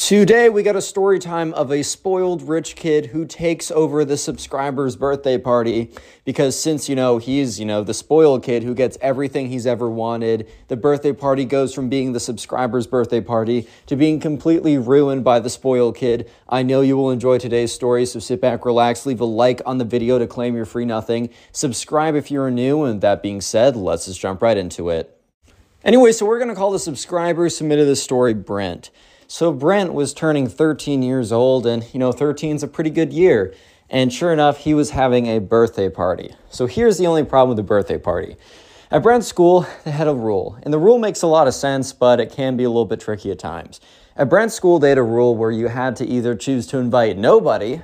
Today, we got a story time of a spoiled rich kid who takes over the subscriber's birthday party because since, you know, he's, you know, the spoiled kid who gets everything he's ever wanted, the birthday party goes from being the subscriber's birthday party to being completely ruined by the spoiled kid. I know you will enjoy today's story, so sit back, relax, leave a like on the video to claim your free nothing, subscribe if you're new, and that being said, let's just jump right into it. Anyway, so we're to call the subscriber who submitted this story Brent. So Brent was turning 13 years old, and you know, 13 is a pretty good year. And sure enough, he was having a birthday party. So here's the only problem with the birthday party. At Brent's school, they had a rule, and the rule makes a lot of sense, but it can be a little bit tricky at times. At Brent's school, they had a rule where you had to either choose to invite nobody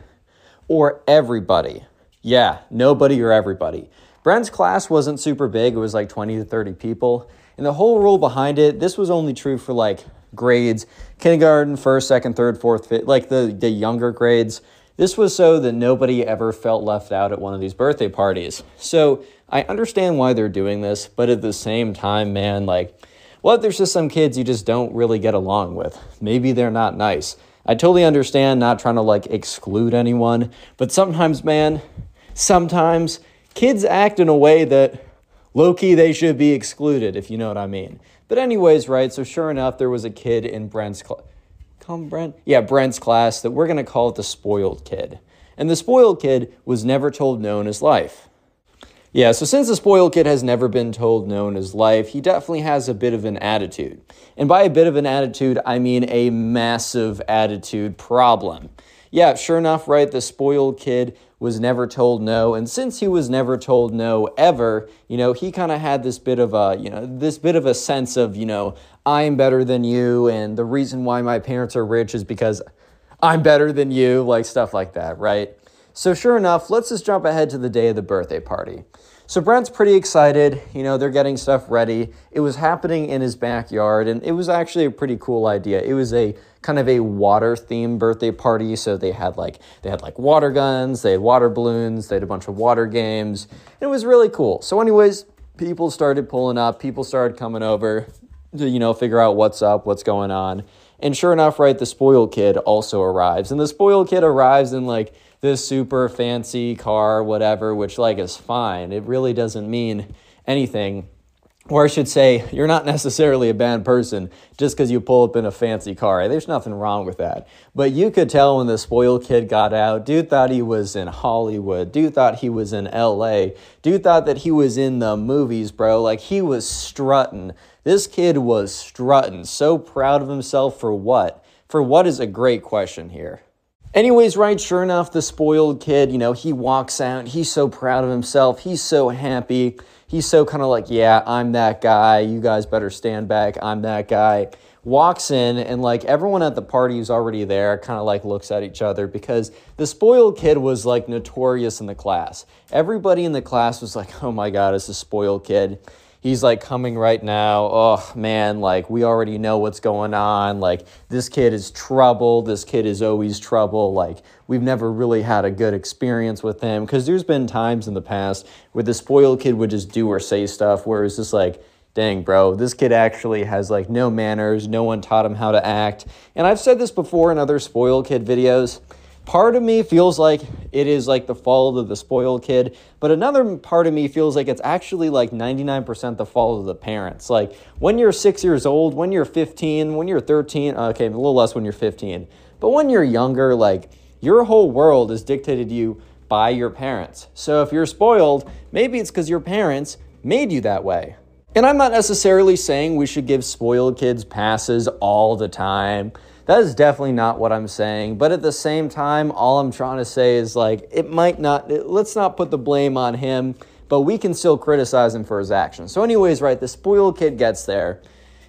or everybody. Yeah, nobody or everybody. Brent's class wasn't super big, it was like 20 to 30 people. And the whole rule behind it, this was only true for like grades kindergarten, first, second, third, fourth, fifth, like the, the younger grades. This was so that nobody ever felt left out at one of these birthday parties. So I understand why they're doing this, but at the same time, man, like, what? There's just some kids you just don't really get along with. Maybe they're not nice. I totally understand not trying to like exclude anyone, but sometimes, man, sometimes kids act in a way that low key they should be excluded, if you know what I mean. But anyways, right, so sure enough, there was a kid in Brent's class. Come Brent? Yeah, Brent's class that we're to call it the spoiled kid. And the spoiled kid was never told no in his life. Yeah, so since the spoiled kid has never been told no in his life, he definitely has a bit of an attitude. And by a bit of an attitude, I mean a massive attitude problem. Yeah, sure enough, right, the spoiled kid was never told no. And since he was never told no ever, you know, he kind of had this bit of a, you know, this bit of a sense of, you know, I'm better than you. And the reason why my parents are rich is because I'm better than you, like stuff like that, right? So, sure enough, let's just jump ahead to the day of the birthday party. So Brent's pretty excited. You know, they're getting stuff ready. It was happening in his backyard, and it was actually a pretty cool idea. It was a kind of a water themed birthday party. So they had like they had like water guns, they had water balloons, they had a bunch of water games. It was really cool. So, anyways, people started pulling up, people started coming over to, you know, figure out what's up, what's going on. And sure enough, right, the spoiled kid also arrives. And the spoiled kid arrives in like this super fancy car, whatever, which like is fine. It really doesn't mean anything. Or I should say, you're not necessarily a bad person just because you pull up in a fancy car. There's nothing wrong with that. But you could tell when the spoiled kid got out, dude thought he was in Hollywood. Dude thought he was in LA. Dude thought that he was in the movies, bro. Like he was strutting. This kid was strutting. So proud of himself for what? For what is a great question here. Anyways, right, sure enough, the spoiled kid, you know, he walks out. He's so proud of himself. He's so happy. He's so kind of like, yeah, I'm that guy. You guys better stand back. I'm that guy. Walks in, and like everyone at the party who's already there kind of like looks at each other because the spoiled kid was like notorious in the class. Everybody in the class was like, oh my God, it's a spoiled kid he's like coming right now. Oh man, like we already know what's going on. Like this kid is trouble. This kid is always trouble. Like we've never really had a good experience with him because there's been times in the past where the spoiled kid would just do or say stuff where it's just like, dang, bro, this kid actually has like no manners. No one taught him how to act. And I've said this before in other spoiled kid videos part of me feels like it is like the fault of the spoiled kid, but another part of me feels like it's actually like 99% the fault of the parents. Like when you're six years old, when you're 15, when you're 13, uh, okay, a little less when you're 15, but when you're younger, like Your whole world is dictated to you by your parents. So if you're spoiled, maybe it's because your parents made you that way. And I'm not necessarily saying we should give spoiled kids passes all the time. That is definitely not what I'm saying. But at the same time, all I'm trying to say is like, it might not, let's not put the blame on him, but we can still criticize him for his actions. So, anyways, right, the spoiled kid gets there.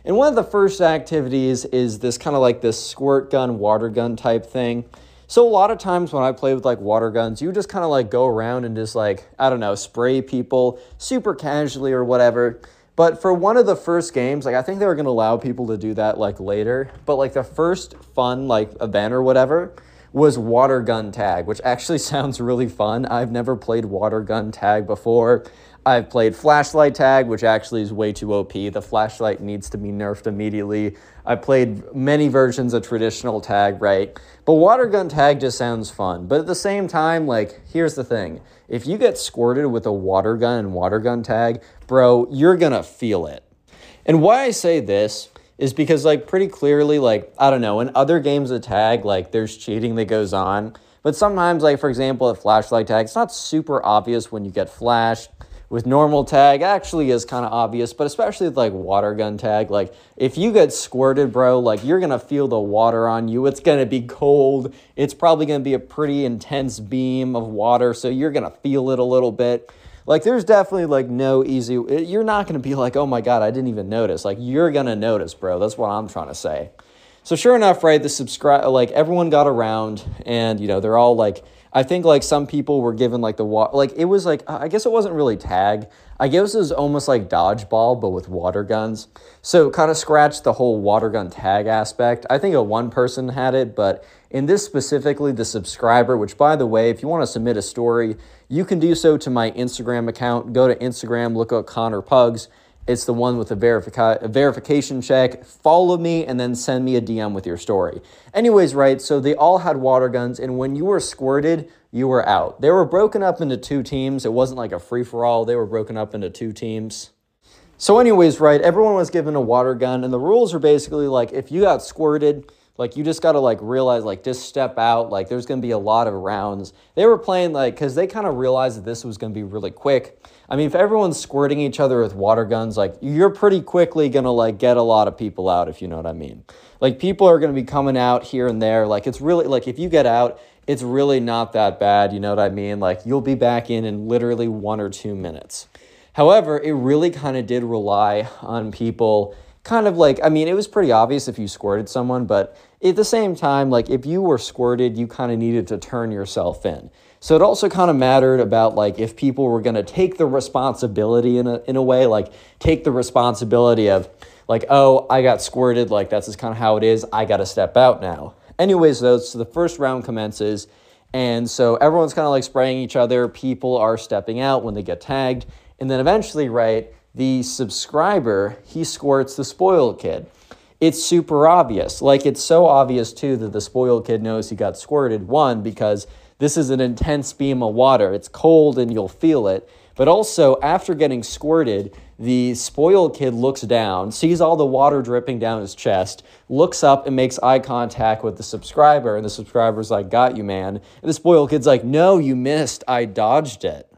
And one of the first activities is this kind of like this squirt gun, water gun type thing. So a lot of times when I play with like water guns, you just kind of like go around and just like, I don't know, spray people super casually or whatever. But for one of the first games, like I think they were gonna allow people to do that like later. But like the first fun like event or whatever was water gun tag, which actually sounds really fun. I've never played water gun tag before. I've played flashlight tag, which actually is way too OP. The flashlight needs to be nerfed immediately. I played many versions of traditional tag, right? But water gun tag just sounds fun. But at the same time, like, here's the thing. If you get squirted with a water gun and water gun tag, bro, you're gonna feel it. And why I say this is because, like, pretty clearly, like, I don't know, in other games of tag, like, there's cheating that goes on. But sometimes, like, for example, at flashlight tag, it's not super obvious when you get flashed with normal tag actually is kind of obvious, but especially with like water gun tag, like if you get squirted, bro, like you're gonna feel the water on you. It's gonna be cold. It's probably gonna be a pretty intense beam of water, so you're gonna feel it a little bit. Like there's definitely like no easy. Eh, you're not gonna be like, oh my god, I didn't even notice. Like you're gonna notice, bro. That's what I'm trying to say. So sure enough, right? The subscribe, like everyone got around, and you know they're all like I think like some people were given like the wa- like it was like I guess it wasn't really tag. I guess it was almost like dodgeball but with water guns. So kind of scratched the whole water gun tag aspect. I think a one person had it, but in this specifically the subscriber, which by the way, if you want to submit a story, you can do so to my Instagram account. Go to Instagram, look up Connor Pugs it's the one with a, verifi- verification check. Follow me and then send me a DM with your story. Anyways, right, so they all had water guns, and when you were squirted, you were out. They were broken up into two teams. It wasn't like a free for all, they were broken up into two teams. So, anyways, right, everyone was given a water gun, and the rules are basically like if you got squirted, like you just got to like realize like just step out. Like there's going to be a lot of rounds. They were playing like because they kind of realized that this was going to be really quick. I mean if everyone's squirting each other with water guns like you're pretty quickly going to like get a lot of people out if you know what i mean. Like people are going to be coming out here and there. Like it's really like if you get out it's really not that bad you know what i mean? Like you'll be back in in literally one or two minutes. However it really kind of did rely on people. Kind of like I mean, it was pretty obvious if you squirted someone, but at the same time, like if you were squirted, you kind of needed to turn yourself in. So it also kind of mattered about like if people were going to take the responsibility in a in a way, like take the responsibility of like, oh, I got squirted, like that's just kind of how it is. I got to step out now. Anyways, though, so the first round commences, and so everyone's kind of like spraying each other. People are stepping out when they get tagged, and then eventually, right, the subscriber, he squirts the spoiled kid. It's super obvious. Like, it's so obvious, too, that the spoiled kid knows he got squirted. One, because this is an intense beam of water. It's cold and you'll feel it. But also, after getting squirted, the spoiled kid looks down, sees all the water dripping down his chest, looks up and makes eye contact with the subscriber. And the subscriber's like, Got you, man. And the spoiled kid's like, No, you missed. I dodged it.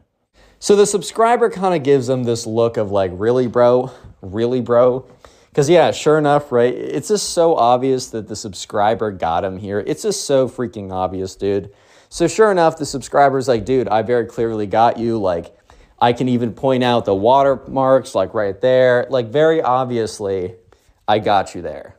So the subscriber kind of gives him this look of like, really, bro? Really, bro? Because, yeah, sure enough, right? It's just so obvious that the subscriber got him here. It's just so freaking obvious, dude. So, sure enough, the subscriber's like, dude, I very clearly got you. Like, I can even point out the watermarks, like right there. Like, very obviously, I got you there.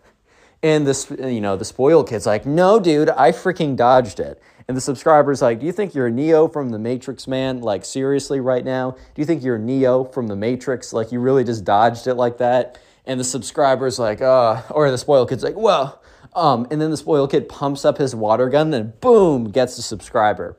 And this, you know, the spoiled kid's like, no, dude, I freaking dodged it. And the subscriber's like, Do you think you're Neo from the Matrix, man? Like, seriously, right now? Do you think you're Neo from the Matrix? Like, you really just dodged it like that? And the subscriber's like, uh, or the spoiled kid's like, well, um, and then the spoiled kid pumps up his water gun, then boom, gets the subscriber.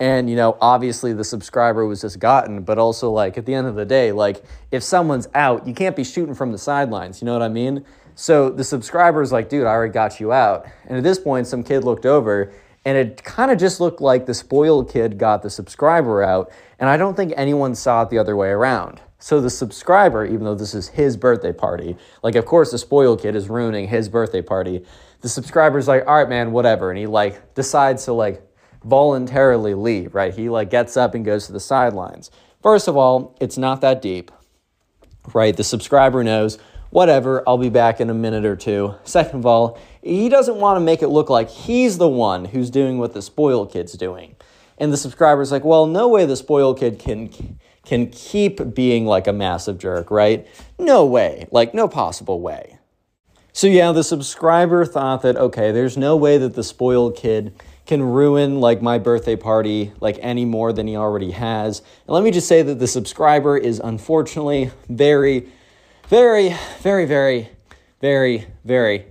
And, you know, obviously the subscriber was just gotten, but also, like, at the end of the day, like, if someone's out, you can't be shooting from the sidelines. You know what I mean? So the subscriber's like, dude, I already got you out. And at this point, some kid looked over and it kind of just looked like the spoiled kid got the subscriber out, and I don't think anyone saw it the other way around. So the subscriber, even though this is his birthday party, like of course the spoiled kid is ruining his birthday party. The subscriber's like, all right, man, whatever, and he like decides to like voluntarily leave, right? He like gets up and goes to the sidelines. First of all, it's not that deep, right? The subscriber knows, whatever, I'll be back in a minute or two. Second of all, he doesn't want to make it look like he's the one who's doing what the spoiled kid's doing. And the subscriber's like, well, no way the spoiled kid can can keep being like a massive jerk, right? No way, like no possible way. So yeah, the subscriber thought that okay, there's no way that the spoiled kid can ruin like my birthday party like any more than he already has. And let me just say that the subscriber is unfortunately very very very very very very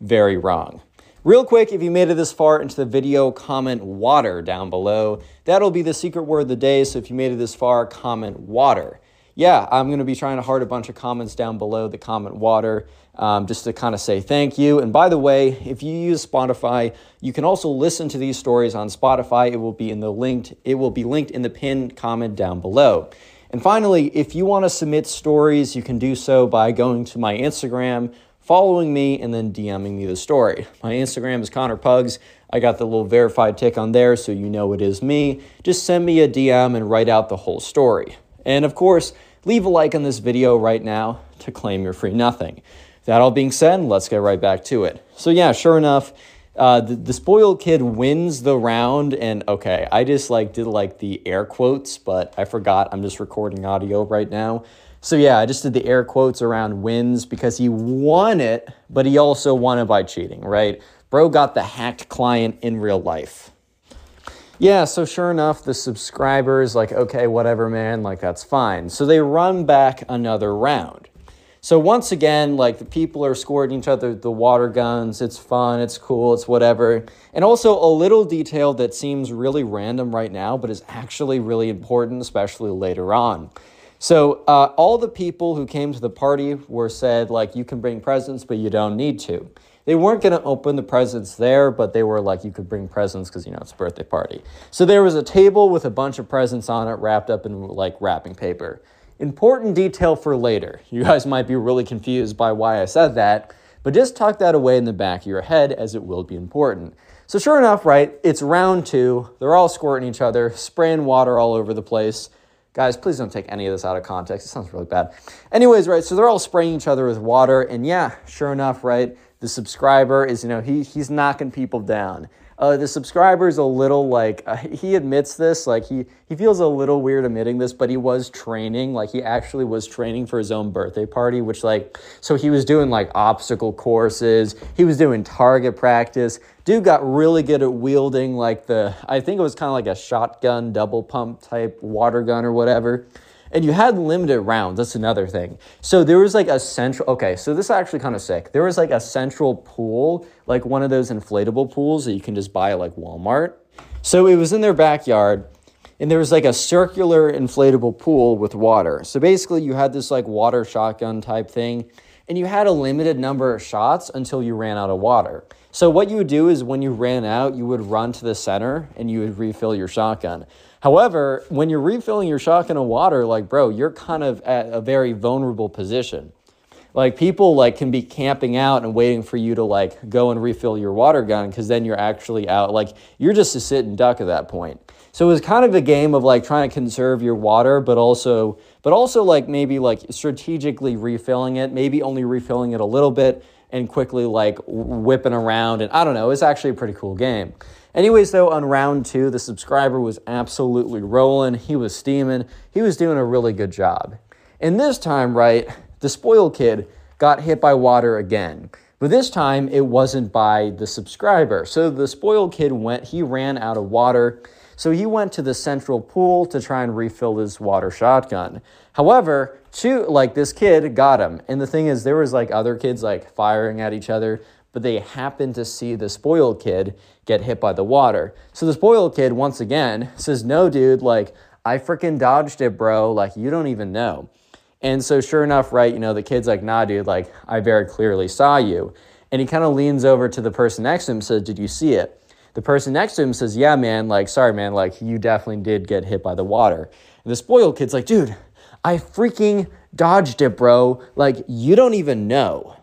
very wrong. Real quick, if you made it this far into the video, comment water down below. That'll be the secret word of the day. So if you made it this far, comment water. Yeah, I'm to be trying to heart a bunch of comments down below the comment water um, just to kind of say thank you. And by the way, if you use Spotify, you can also listen to these stories on Spotify. It will be in the linked, it will be linked in the pinned comment down below. And finally, if you want to submit stories, you can do so by going to my Instagram following me, and then DMing me the story. My Instagram is Connor Pugs. I got the little verified tick on there so you know it is me. Just send me a DM and write out the whole story. And of course, leave a like on this video right now to claim your free nothing. That all being said, let's get right back to it. So, yeah, sure enough, uh, the, the spoiled kid wins the round, and okay, I just like did like the air quotes, but I forgot I'm just recording audio right now. So yeah, I just did the air quotes around wins because he won it, but he also won it by cheating, right? Bro got the hacked client in real life. Yeah, so sure enough, the subscribers like, okay, whatever, man, like that's fine. So they run back another round. So once again, like the people are squirting each other the water guns. It's fun, it's cool, it's whatever. And also a little detail that seems really random right now, but is actually really important, especially later on. So uh, all the people who came to the party were said, like, you can bring presents, but you don't need to. They weren't going to open the presents there, but they were like, you could bring presents because, you know, it's a birthday party. So there was a table with a bunch of presents on it wrapped up in like wrapping paper. Important detail for later. You guys might be really confused by why I said that, but just tuck that away in the back of your head as it will be important. So, sure enough, right, it's round two. They're all squirting each other, spraying water all over the place. Guys, please don't take any of this out of context. It sounds really bad. Anyways, right, so they're all spraying each other with water, and yeah, sure enough, right, the subscriber is, you know, he, he's knocking people down. Uh, the subscriber is a little like uh, he admits this like he he feels a little weird admitting this but he was training like he actually was training for his own birthday party which like so he was doing like obstacle courses he was doing target practice. Dude got really good at wielding like the i think it was kind of like a shotgun double pump type water gun or whatever and you had limited rounds. That's another thing. So there was like a central, okay, so this is actually kind of sick. There was like a central pool, like one of those inflatable pools that you can just buy at like Walmart. So it was in their backyard and there was like a circular inflatable pool with water. So basically you had this like water shotgun type thing and you had a limited number of shots until you ran out of water. So what you would do is when you ran out, you would run to the center and you would refill your shotgun. However, when you're refilling your shotgun of water, like, bro, you're kind of at a very vulnerable position. Like people like can be camping out and waiting for you to like go and refill your water gun because then you're actually out. Like you're just a sit and duck at that point. So it was kind of a game of like trying to conserve your water, but also but also like maybe like strategically refilling it, maybe only refilling it a little bit and quickly like whipping around. And I don't know, it's actually a pretty cool game. Anyways, though, on round two, the subscriber was absolutely rolling. He was steaming. He was doing a really good job. And this time, right, the spoiled kid got hit by water again. But this time it wasn't by the subscriber. So the spoiled kid went, he ran out of water. So he went to the central pool to try and refill his water shotgun. However, two, like this kid got him. And the thing is, there was like other kids like firing at each other but they happen to see the spoiled kid get hit by the water. So the spoiled kid, once again, says, No, dude, like, I freaking dodged it, bro. Like, you don't even know. And so, sure enough, right, you know, the kid's like, Nah, dude, like, I very clearly saw you. And he kind of leans over to the person next to him and says, Did you see it? The person next to him says, Yeah, man, like, sorry, man, like, you definitely did get hit by the water. And the spoiled kid's like, Dude, I freaking dodged it, bro. Like, you don't even know.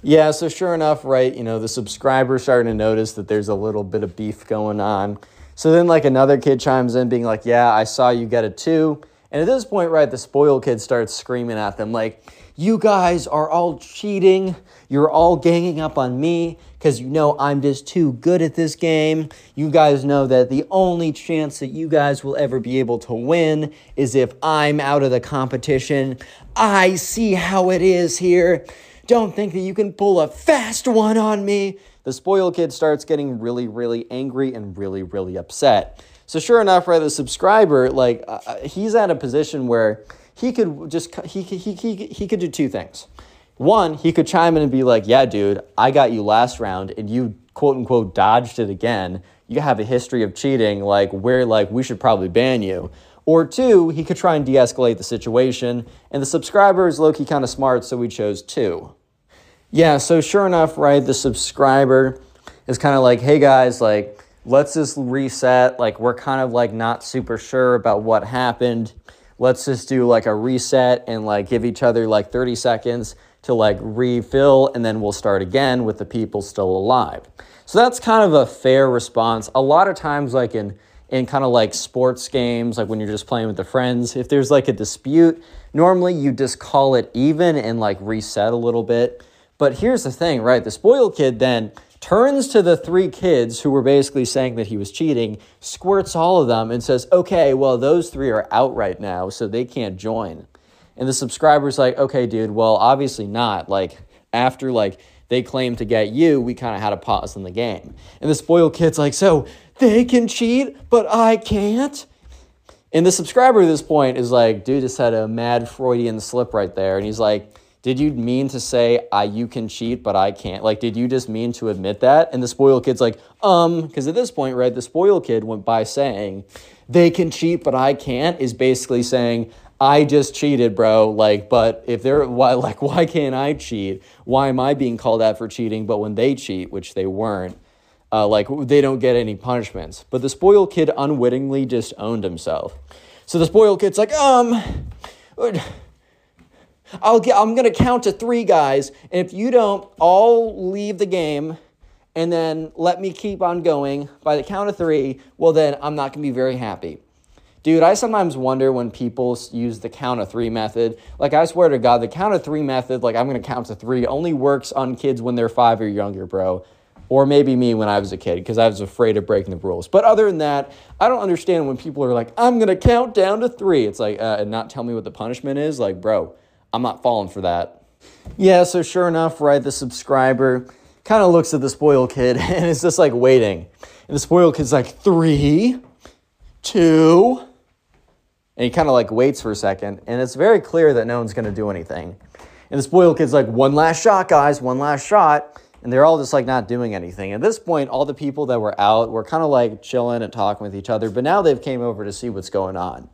Yeah, so sure enough, right, you know, the subscribers starting to notice that there's a little bit of beef going on. So then, like, another kid chimes in, being like, Yeah, I saw you get a two. And at this point, right, the spoiled kid starts screaming at them, like, You guys are all cheating. You're all ganging up on me because you know I'm just too good at this game. You guys know that the only chance that you guys will ever be able to win is if I'm out of the competition. I see how it is here. Don't think that you can pull a fast one on me. The spoiled kid starts getting really, really angry and really, really upset. So sure enough, right, the subscriber, like, uh, uh he's at a position where he could just, he, he, he, he could do two things. One, he could chime in and be like, yeah, dude, I got you last round and you quote unquote dodged it again. You have a history of cheating, like, where, like, we should probably ban you. Or two, he could try and de escalate the situation, and the subscriber is low key kind of smart, so we chose two. Yeah, so sure enough, right, the subscriber is kind of like, hey guys, like, let's just reset. Like, we're kind of like not super sure about what happened. Let's just do like a reset and like give each other like 30 seconds to like refill, and then we'll start again with the people still alive. So that's kind of a fair response. A lot of times, like in in kind of like sports games, like when you're just playing with the friends, if there's like a dispute, normally you just call it even and like reset a little bit. But here's the thing, right? The spoiled kid then turns to the three kids who were basically saying that he was cheating, squirts all of them, and says, okay, well, those three are out right now, so they can't join. And the subscriber's like, okay, dude, well, obviously not. Like, after like they claim to get you, we kind of had a pause in the game. And the spoiled kid's like, so they can cheat, but I can't. And the subscriber at this point is like, dude just had a mad Freudian slip right there. And he's like, did you mean to say I you can cheat, but I can't? Like, did you just mean to admit that? And the spoiled kid's like, um, because at this point, right, the spoiled kid went by saying, they can cheat, but I can't, is basically saying, I just cheated, bro. Like, but if they're why, like, why can't I cheat? Why am I being called out for cheating? But when they cheat, which they weren't, uh, like they don't get any punishments. But the spoiled kid unwittingly just owned himself. So the spoiled kid's like, um, I'll get, I'm gonna count to three guys, and if you don't all leave the game, and then let me keep on going by the count of three, well then I'm not gonna be very happy. Dude, I sometimes wonder when people use the count of three method. Like, I swear to God, the count of three method, like, I'm gonna count to three, only works on kids when they're five or younger, bro. Or maybe me when I was a kid, because I was afraid of breaking the rules. But other than that, I don't understand when people are like, I'm gonna count down to three. It's like, uh, and not tell me what the punishment is. Like, bro, I'm not falling for that. Yeah, so sure enough, right, the subscriber kind of looks at the spoiled kid and is just like waiting. And the spoiled kid's like, three, two, and he kind of like waits for a second, and it's very clear that no one's going to do anything. And the spoiled kid's like, one last shot, guys, one last shot. And they're all just like not doing anything. At this point, all the people that were out were kind of like chilling and talking with each other, but now they've came over to see what's going on.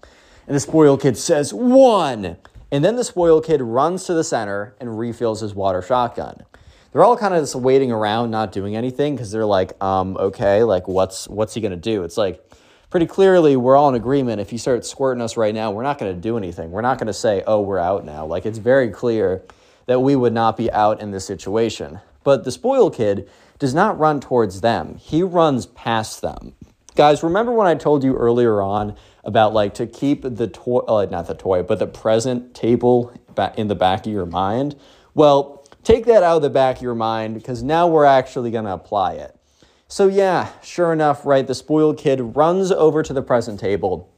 And the spoiled kid says, one. And then the spoiled kid runs to the center and refills his water shotgun. They're all kind of just waiting around, not doing anything, because they're like, um, okay, like what's what's he gonna do? It's like pretty clearly we're all in agreement. If you start squirting us right now, we're not going to do anything. We're not going to say, oh, we're out now. Like it's very clear that we would not be out in this situation. But the spoil kid does not run towards them, he runs past them. Guys, remember when I told you earlier on about like to keep the toy, uh, not the toy, but the present table in the back of your mind? Well, take that out of the back of your mind because now we're actually going to apply it. So, yeah, sure enough, right, the spoiled kid runs over to the present table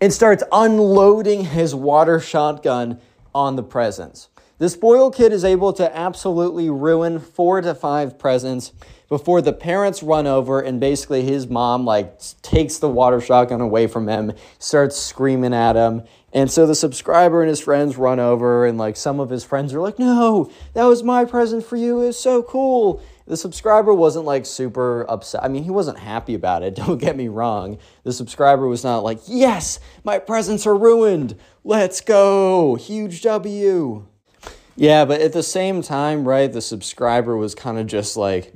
and starts unloading his water shotgun on the presents. The spoiled kid is able to absolutely ruin four to five presents before the parents run over and basically his mom like takes the water shotgun away from him, starts screaming at him. And so the subscriber and his friends run over and like some of his friends are like, "No, that was my present for you. It's so cool." The subscriber wasn't like super upset. I mean, he wasn't happy about it. Don't get me wrong. The subscriber was not like, "Yes, my presents are ruined. Let's go. Huge W." Yeah, but at the same time, right, the subscriber was kind of just like,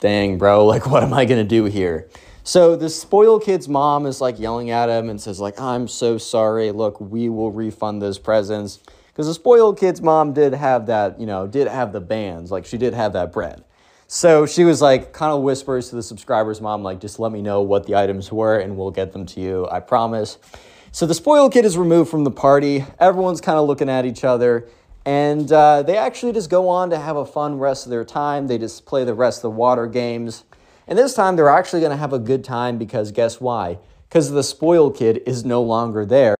dang, bro, like, what am I going to do here? So the spoiled kid's mom is like yelling at him and says, like, I'm so sorry. Look, we will refund those presents. Because the spoiled kid's mom did have that, you know, did have the bands. Like, she did have that bread. So she was like, kind of whispers to the subscriber's mom, like, just let me know what the items were and we'll get them to you, I promise. So the spoiled kid is removed from the party. Everyone's kind of looking at each other. And uh, they actually just go on to have a fun rest of their time. They just play the rest of the water games. And this time they're actually going to have a good time because guess why? Because the spoiled kid is no longer there.